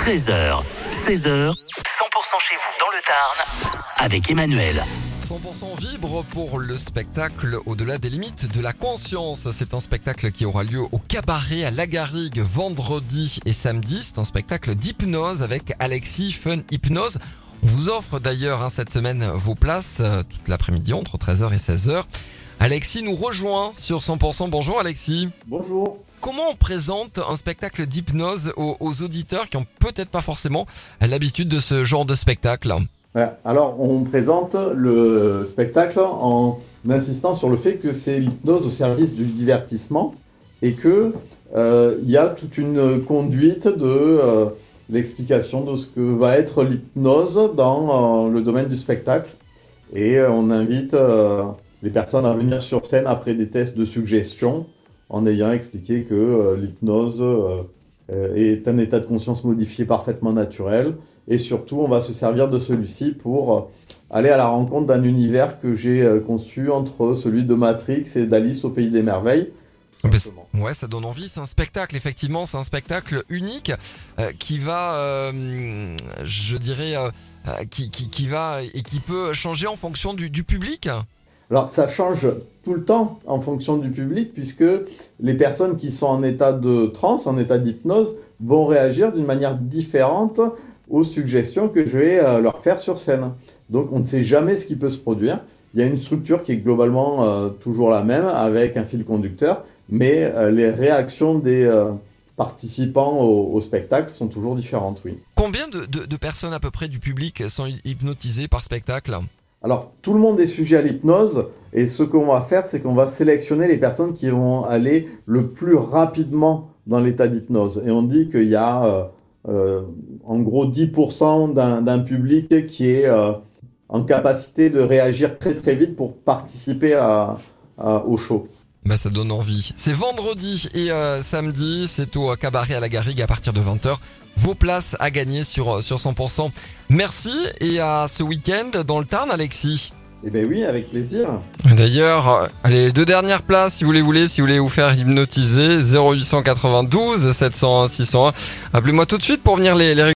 13h, 16h, 100% chez vous dans le Tarn avec Emmanuel. 100% vibre pour le spectacle Au-delà des limites de la conscience. C'est un spectacle qui aura lieu au cabaret à Lagarigue vendredi et samedi. C'est un spectacle d'hypnose avec Alexis Fun Hypnose. On vous offre d'ailleurs hein, cette semaine vos places euh, toute l'après-midi entre 13h et 16h. Alexis nous rejoint sur 100%. Bonjour Alexis. Bonjour. Comment on présente un spectacle d'hypnose aux, auditeurs qui ont peut-être pas forcément l'habitude de ce genre de spectacle Alors, on présente le spectacle en insistant sur le fait que c'est l'hypnose au service du divertissement et que euh, y a toute une conduite de euh, l'explication de ce que va être l'hypnose dans euh, le domaine du spectacle. Et on invite les personnes à venir sur scène après des tests de suggestion en ayant expliqué que euh, l'hypnose euh, euh, est un état de conscience modifié parfaitement naturel. Et surtout, on va se servir de celui-ci pour aller à la rencontre d'un univers que j'ai conçu entre celui de Matrix et d'Alice au Pays des Merveilles. Ah Simplement. Ouais, ça donne envie. C'est un spectacle, effectivement, c'est un spectacle unique euh, qui va, euh, je dirais, euh, qui, qui, qui va et qui peut changer en fonction du, du public. Alors, ça change tout le temps en fonction du public, puisque les personnes qui sont en état de transe, en état d'hypnose, vont réagir d'une manière différente aux suggestions que je vais euh, leur faire sur scène. Donc, on ne sait jamais ce qui peut se produire. Il y a une structure qui est globalement euh, toujours la même, avec un fil conducteur, mais euh, les réactions des participants au, spectacle sont toujours différentes, oui. Combien de, de personnes à peu près du public sont hypnotisées par spectacle? Alors, tout le monde est sujet à l'hypnose, et ce qu'on va faire, c'est qu'on va sélectionner les personnes qui vont aller le plus rapidement dans l'état d'hypnose. Et on dit qu'il y a euh, euh, en gros 10% d'un public qui est euh, en capacité de réagir très très vite pour participer au show. Bah ça donne envie. C'est vendredi et euh, samedi, c'est au cabaret à la Garrigue à partir de 20h. Vos places à gagner sur, sur 100%. Merci et à ce week-end dans le Tarn, Alexis. Eh bien oui, avec plaisir. D'ailleurs, euh, allez, les deux dernières places, si vous les voulez, si vous voulez vous faire hypnotiser, 0892 701 601. Appelez-moi tout de suite pour venir les, les